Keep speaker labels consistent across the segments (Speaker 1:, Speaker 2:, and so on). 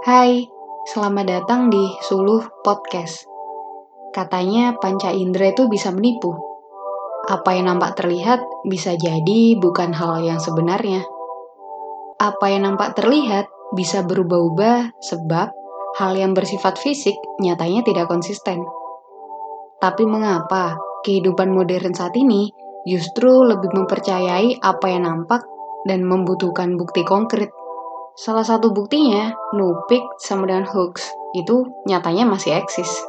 Speaker 1: Hai, selamat datang di Suluh Podcast. Katanya panca indera itu bisa menipu. Apa yang nampak terlihat bisa jadi bukan hal yang sebenarnya. Apa yang nampak terlihat bisa berubah-ubah sebab hal yang bersifat fisik nyatanya tidak konsisten. Tapi mengapa kehidupan modern saat ini justru lebih mempercayai apa yang nampak dan membutuhkan bukti konkret? Salah satu buktinya, Nupik sama dengan hoax itu nyatanya masih eksis.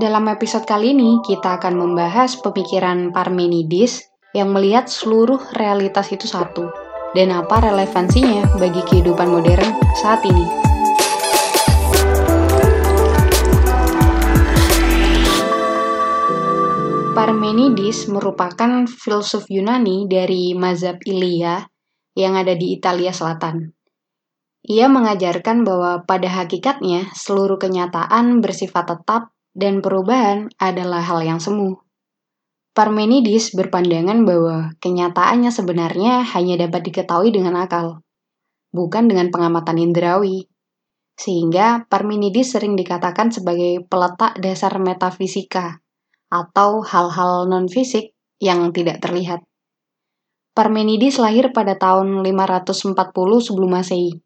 Speaker 1: Dalam episode kali ini, kita akan membahas pemikiran Parmenides yang melihat seluruh realitas itu satu, dan apa relevansinya bagi kehidupan modern saat ini. Parmenides merupakan filsuf Yunani dari mazhab Ilia yang ada di Italia Selatan. Ia mengajarkan bahwa pada hakikatnya seluruh kenyataan bersifat tetap dan perubahan adalah hal yang semu. Parmenides berpandangan bahwa kenyataannya sebenarnya hanya dapat diketahui dengan akal, bukan dengan pengamatan indrawi. Sehingga Parmenides sering dikatakan sebagai peletak dasar metafisika atau hal-hal non-fisik yang tidak terlihat. Parmenides lahir pada tahun 540 sebelum Masehi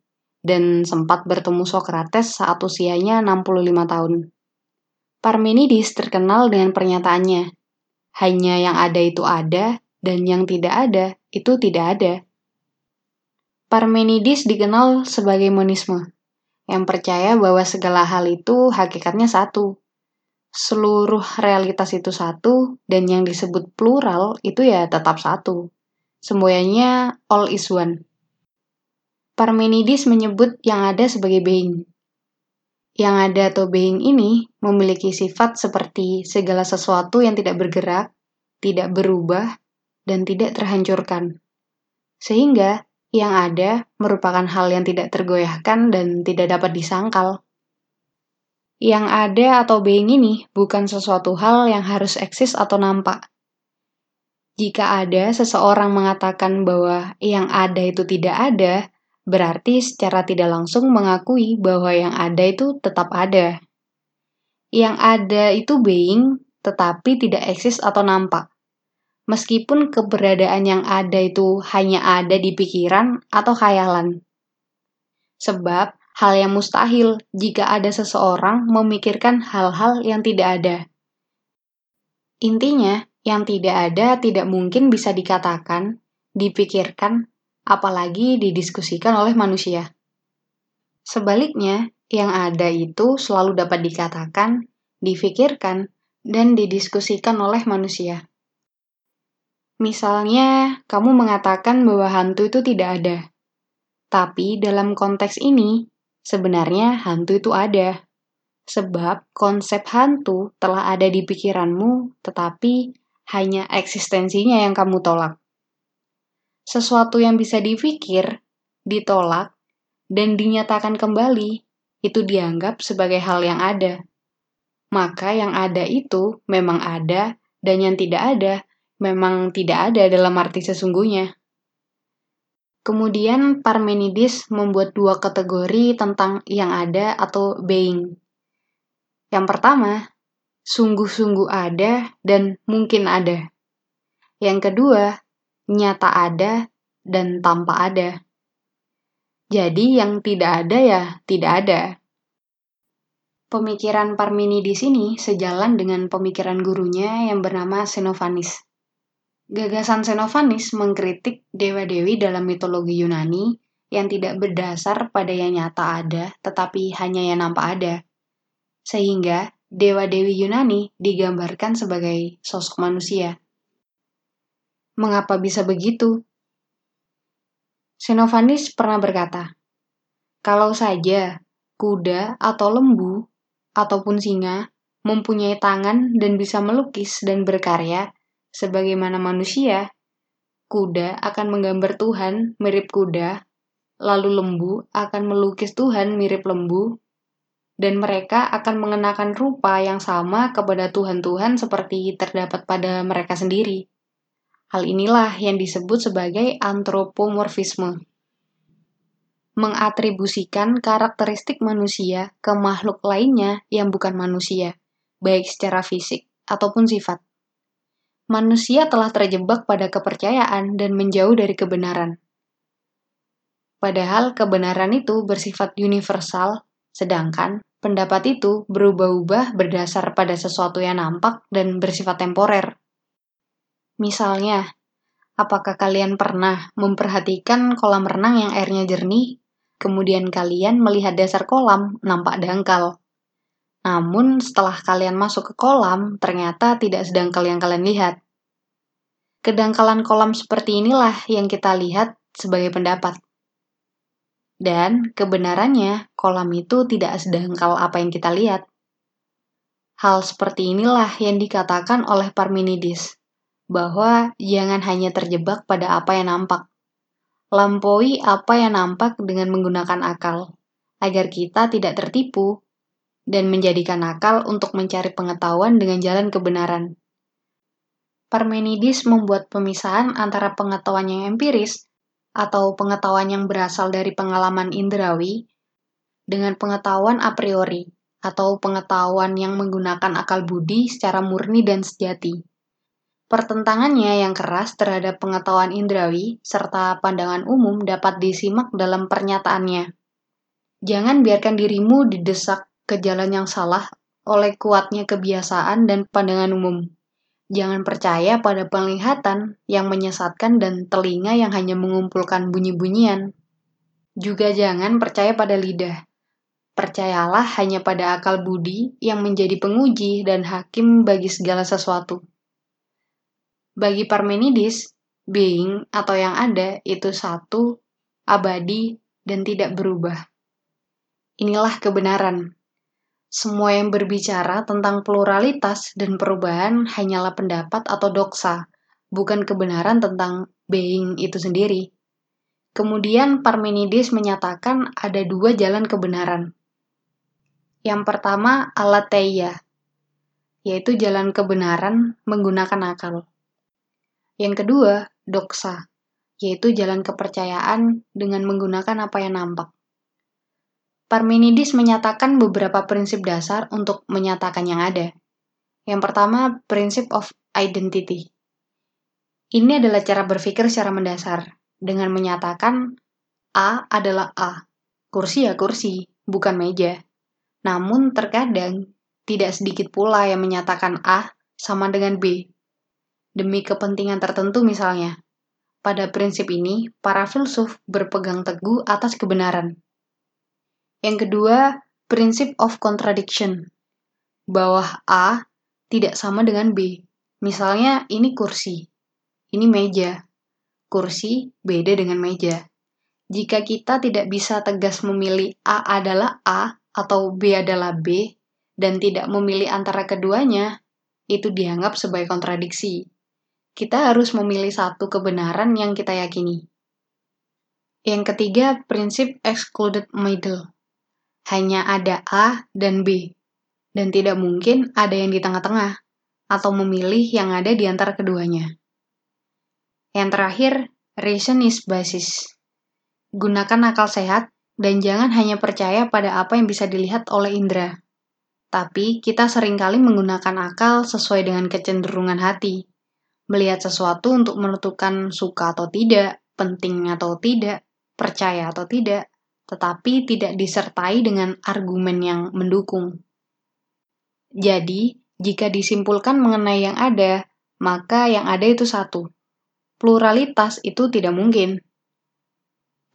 Speaker 1: dan sempat bertemu Socrates saat usianya 65 tahun. Parmenides terkenal dengan pernyataannya, hanya yang ada itu ada, dan yang tidak ada itu tidak ada. Parmenides dikenal sebagai monisme, yang percaya bahwa segala hal itu hakikatnya satu. Seluruh realitas itu satu, dan yang disebut plural itu ya tetap satu. Semuanya all is one. Parmenides menyebut yang ada sebagai being. Yang ada atau being ini memiliki sifat seperti segala sesuatu yang tidak bergerak, tidak berubah, dan tidak terhancurkan. Sehingga yang ada merupakan hal yang tidak tergoyahkan dan tidak dapat disangkal. Yang ada atau being ini bukan sesuatu hal yang harus eksis atau nampak. Jika ada seseorang mengatakan bahwa yang ada itu tidak ada, berarti secara tidak langsung mengakui bahwa yang ada itu tetap ada. Yang ada itu being, tetapi tidak eksis atau nampak. Meskipun keberadaan yang ada itu hanya ada di pikiran atau khayalan. Sebab hal yang mustahil jika ada seseorang memikirkan hal-hal yang tidak ada. Intinya, yang tidak ada tidak mungkin bisa dikatakan, dipikirkan, apalagi didiskusikan oleh manusia. Sebaliknya, yang ada itu selalu dapat dikatakan, difikirkan, dan didiskusikan oleh manusia. Misalnya, kamu mengatakan bahwa hantu itu tidak ada. Tapi dalam konteks ini, sebenarnya hantu itu ada. Sebab konsep hantu telah ada di pikiranmu, tetapi hanya eksistensinya yang kamu tolak sesuatu yang bisa dipikir, ditolak, dan dinyatakan kembali, itu dianggap sebagai hal yang ada. Maka yang ada itu memang ada, dan yang tidak ada memang tidak ada dalam arti sesungguhnya. Kemudian Parmenides membuat dua kategori tentang yang ada atau being. Yang pertama, sungguh-sungguh ada dan mungkin ada. Yang kedua, nyata ada dan tanpa ada. Jadi yang tidak ada ya tidak ada. Pemikiran Parmenides ini sejalan dengan pemikiran gurunya yang bernama Xenophanes. Gagasan Xenophanes mengkritik dewa-dewi dalam mitologi Yunani yang tidak berdasar pada yang nyata ada, tetapi hanya yang nampak ada. Sehingga dewa-dewi Yunani digambarkan sebagai sosok manusia. Mengapa bisa begitu? Xenophanes pernah berkata, kalau saja kuda atau lembu ataupun singa mempunyai tangan dan bisa melukis dan berkarya sebagaimana manusia, kuda akan menggambar Tuhan mirip kuda, lalu lembu akan melukis Tuhan mirip lembu, dan mereka akan mengenakan rupa yang sama kepada Tuhan-Tuhan seperti terdapat pada mereka sendiri. Hal inilah yang disebut sebagai antropomorfisme. mengatribusikan karakteristik manusia ke makhluk lainnya yang bukan manusia, baik secara fisik ataupun sifat. Manusia telah terjebak pada kepercayaan dan menjauh dari kebenaran. Padahal kebenaran itu bersifat universal, sedangkan pendapat itu berubah-ubah berdasar pada sesuatu yang nampak dan bersifat temporer. Misalnya, apakah kalian pernah memperhatikan kolam renang yang airnya jernih Kemudian kalian melihat dasar kolam nampak dangkal. Namun setelah kalian masuk ke kolam, ternyata tidak sedangkal yang kalian lihat. Kedangkalan kolam seperti inilah yang kita lihat sebagai pendapat. Dan kebenarannya, kolam itu tidak sedangkal apa yang kita lihat. Hal seperti inilah yang dikatakan oleh Parmenides, bahwa jangan hanya terjebak pada apa yang nampak, lampaui apa yang nampak dengan menggunakan akal, agar kita tidak tertipu dan menjadikan akal untuk mencari pengetahuan dengan jalan kebenaran. Parmenides membuat pemisahan antara pengetahuan yang empiris atau pengetahuan yang berasal dari pengalaman indrawi dengan pengetahuan a priori atau pengetahuan yang menggunakan akal budi secara murni dan sejati. Pertentangannya yang keras terhadap pengetahuan indrawi serta pandangan umum dapat disimak dalam pernyataannya. Jangan biarkan dirimu didesak ke jalan yang salah oleh kuatnya kebiasaan dan pandangan umum. Jangan percaya pada penglihatan yang menyesatkan dan telinga yang hanya mengumpulkan bunyi-bunyian. Juga jangan percaya pada lidah. Percayalah hanya pada akal budi yang menjadi penguji dan hakim bagi segala sesuatu. Bagi Parmenides, being atau yang ada itu satu, abadi, dan tidak berubah. Inilah kebenaran. Semua yang berbicara tentang pluralitas dan perubahan hanyalah pendapat atau doksa, bukan kebenaran tentang being itu sendiri. Kemudian Parmenides menyatakan ada dua jalan kebenaran. Yang pertama alateia, yaitu jalan kebenaran menggunakan akal. Yang kedua, doksa, yaitu jalan kepercayaan dengan menggunakan apa yang nampak. Parmenides menyatakan beberapa prinsip dasar untuk menyatakan yang ada. Yang pertama, prinsip of identity. Ini adalah cara berpikir secara mendasar, dengan menyatakan A adalah A, kursi ya kursi, bukan meja. Namun terkadang, tidak sedikit pula yang menyatakan A sama dengan B, demi kepentingan tertentu misalnya. Pada prinsip ini, para filsuf berpegang teguh atas kebenaran. Yang kedua, prinsip of contradiction. Bahwa A tidak sama dengan B. Misalnya ini kursi, ini meja. Kursi beda dengan meja. Jika kita tidak bisa tegas memilih A adalah A atau B adalah B, dan tidak memilih antara keduanya, itu dianggap sebagai kontradiksi kita harus memilih satu kebenaran yang kita yakini. Yang ketiga, prinsip excluded middle. Hanya ada A dan B, dan tidak mungkin ada yang di tengah-tengah, atau memilih yang ada di antara keduanya. Yang terakhir, reason is basis. Gunakan akal sehat, dan jangan hanya percaya pada apa yang bisa dilihat oleh indera. Tapi kita sering kali menggunakan akal sesuai dengan kecenderungan hati, melihat sesuatu untuk menentukan suka atau tidak, penting atau tidak, percaya atau tidak, tetapi tidak disertai dengan argumen yang mendukung. Jadi, jika disimpulkan mengenai yang ada, maka yang ada itu satu. Pluralitas itu tidak mungkin.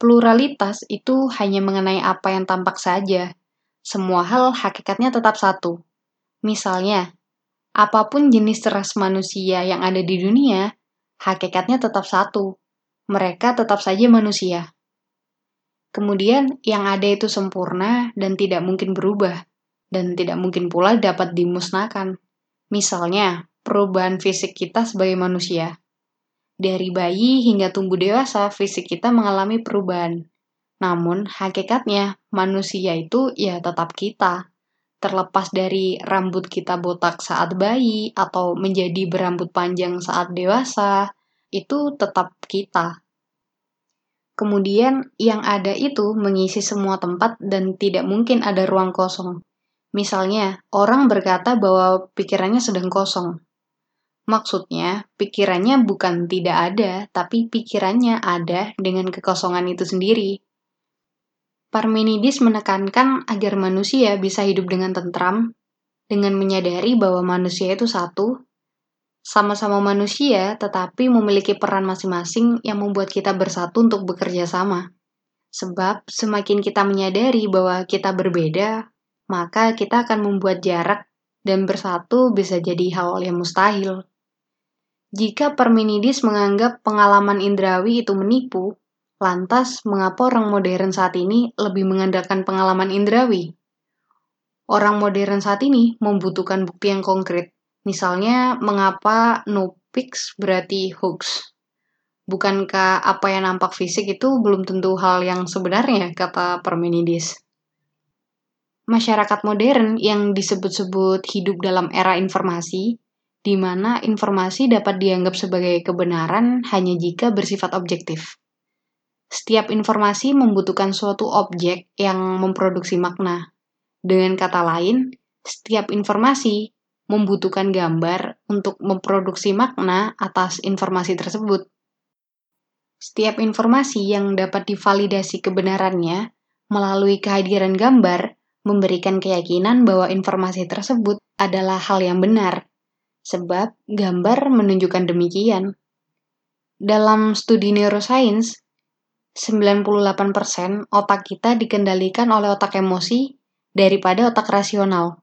Speaker 1: Pluralitas itu hanya mengenai apa yang tampak saja. Semua hal hakikatnya tetap satu. Misalnya, Apa pun jenis ras manusia yang ada di dunia, hakikatnya tetap satu. Mereka tetap saja manusia. Kemudian, yang ada itu sempurna dan tidak mungkin berubah, dan tidak mungkin pula dapat dimusnahkan. Misalnya, perubahan fisik kita sebagai manusia. Dari bayi hingga tumbuh dewasa, fisik kita mengalami perubahan. Namun, hakikatnya manusia itu ya tetap kita terlepas dari rambut kita botak saat bayi atau menjadi berambut panjang saat dewasa, itu tetap kita. Kemudian, yang ada itu mengisi semua tempat dan tidak mungkin ada ruang kosong. Misalnya, orang berkata bahwa pikirannya sedang kosong. Maksudnya, pikirannya bukan tidak ada, tapi pikirannya ada dengan kekosongan itu sendiri. Parmenides menekankan agar manusia bisa hidup dengan tentram, dengan menyadari bahwa manusia itu satu, sama-sama manusia, tetapi memiliki peran masing-masing yang membuat kita bersatu untuk bekerja sama. Sebab semakin kita menyadari bahwa kita berbeda, maka kita akan membuat jarak dan bersatu bisa jadi hal yang mustahil. Jika Parmenides menganggap pengalaman indrawi itu menipu, lantas mengapa orang modern saat ini lebih mengandalkan pengalaman indrawi? Orang modern saat ini membutuhkan bukti yang konkret, Misalnya, mengapa no pics berarti hoax? Bukankah apa yang nampak fisik itu belum tentu hal yang sebenarnya, kata Parmenides. Masyarakat modern yang disebut-sebut hidup dalam era informasi, di mana informasi dapat dianggap sebagai kebenaran hanya jika bersifat objektif. Setiap informasi membutuhkan suatu objek yang memproduksi makna. Dengan kata lain, setiap informasi membutuhkan gambar untuk memproduksi makna atas informasi tersebut. Setiap informasi yang dapat divalidasi kebenarannya melalui kehadiran gambar memberikan keyakinan bahwa informasi tersebut adalah hal yang benar, sebab gambar menunjukkan demikian. Dalam studi neuroscience, 98% otak kita dikendalikan oleh otak emosi daripada otak rasional.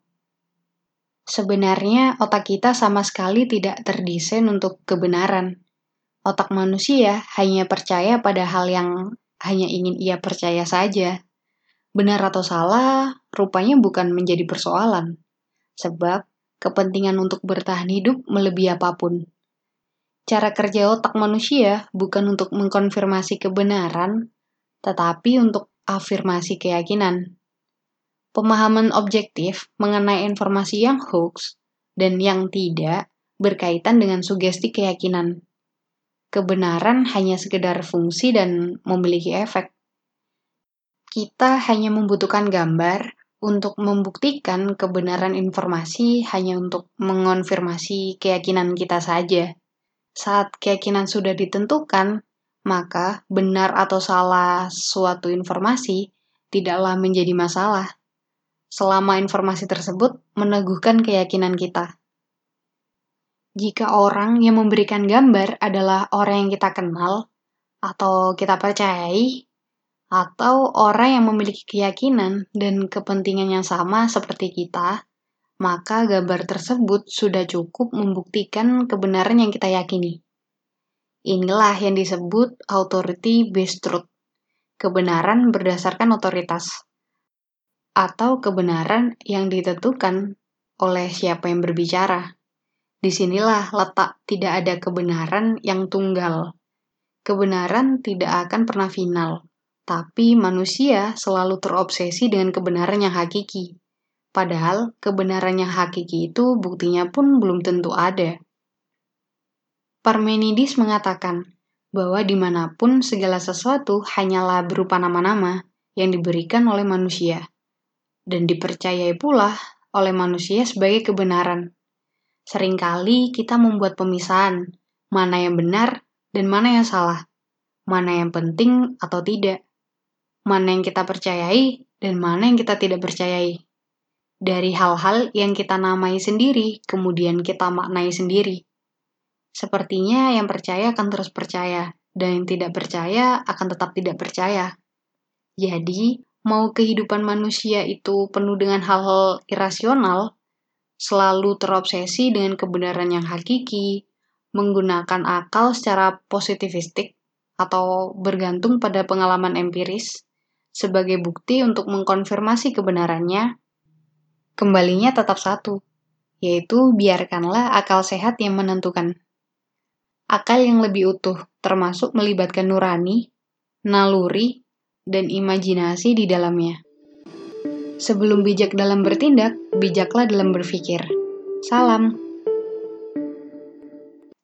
Speaker 1: Sebenarnya otak kita sama sekali tidak terdesain untuk kebenaran. Otak manusia hanya percaya pada hal yang hanya ingin ia percaya saja. Benar atau salah, rupanya bukan menjadi persoalan. Sebab kepentingan untuk bertahan hidup melebihi apa pun. Cara kerja otak manusia bukan untuk mengkonfirmasi kebenaran, tetapi untuk afirmasi keyakinan pemahaman objektif mengenai informasi yang hoax dan yang tidak berkaitan dengan sugesti keyakinan. Kebenaran hanya sekedar fungsi dan memiliki efek. Kita hanya membutuhkan gambar untuk membuktikan kebenaran informasi hanya untuk mengonfirmasi keyakinan kita saja. Saat keyakinan sudah ditentukan, maka benar atau salah suatu informasi tidaklah menjadi masalah selama informasi tersebut meneguhkan keyakinan kita. Jika orang yang memberikan gambar adalah orang yang kita kenal atau kita percayai, atau orang yang memiliki keyakinan dan kepentingan yang sama seperti kita, maka gambar tersebut sudah cukup membuktikan kebenaran yang kita yakini. Inilah yang disebut authority based truth, kebenaran berdasarkan otoritas atau kebenaran yang ditentukan oleh siapa yang berbicara. Di sinilah letak tidak ada kebenaran yang tunggal. Kebenaran tidak akan pernah final, tapi manusia selalu terobsesi dengan kebenaran yang hakiki. Padahal kebenaran yang hakiki itu buktinya pun belum tentu ada. Parmenides mengatakan bahwa di mana pun segala sesuatu hanyalah berupa nama-nama yang diberikan oleh manusia dan dipercayai pula oleh manusia sebagai kebenaran. Seringkali kita membuat pemisahan, mana yang benar dan mana yang salah, mana yang penting atau tidak, mana yang kita percayai dan mana yang kita tidak percayai. Dari hal-hal yang kita namai sendiri, kemudian kita maknai sendiri. Sepertinya yang percaya akan terus percaya, dan yang tidak percaya akan tetap tidak percaya. Jadi, mau kehidupan manusia itu penuh dengan hal-hal irasional, selalu terobsesi dengan kebenaran yang hakiki, menggunakan akal secara positivistik, atau bergantung pada pengalaman empiris sebagai bukti untuk mengkonfirmasi kebenarannya, kembalinya tetap satu, yaitu biarkanlah akal sehat yang menentukan. Akal yang lebih utuh, termasuk melibatkan nurani, naluri, dan imajinasi di dalamnya. Sebelum bijak dalam bertindak, bijaklah dalam berpikir. Salam.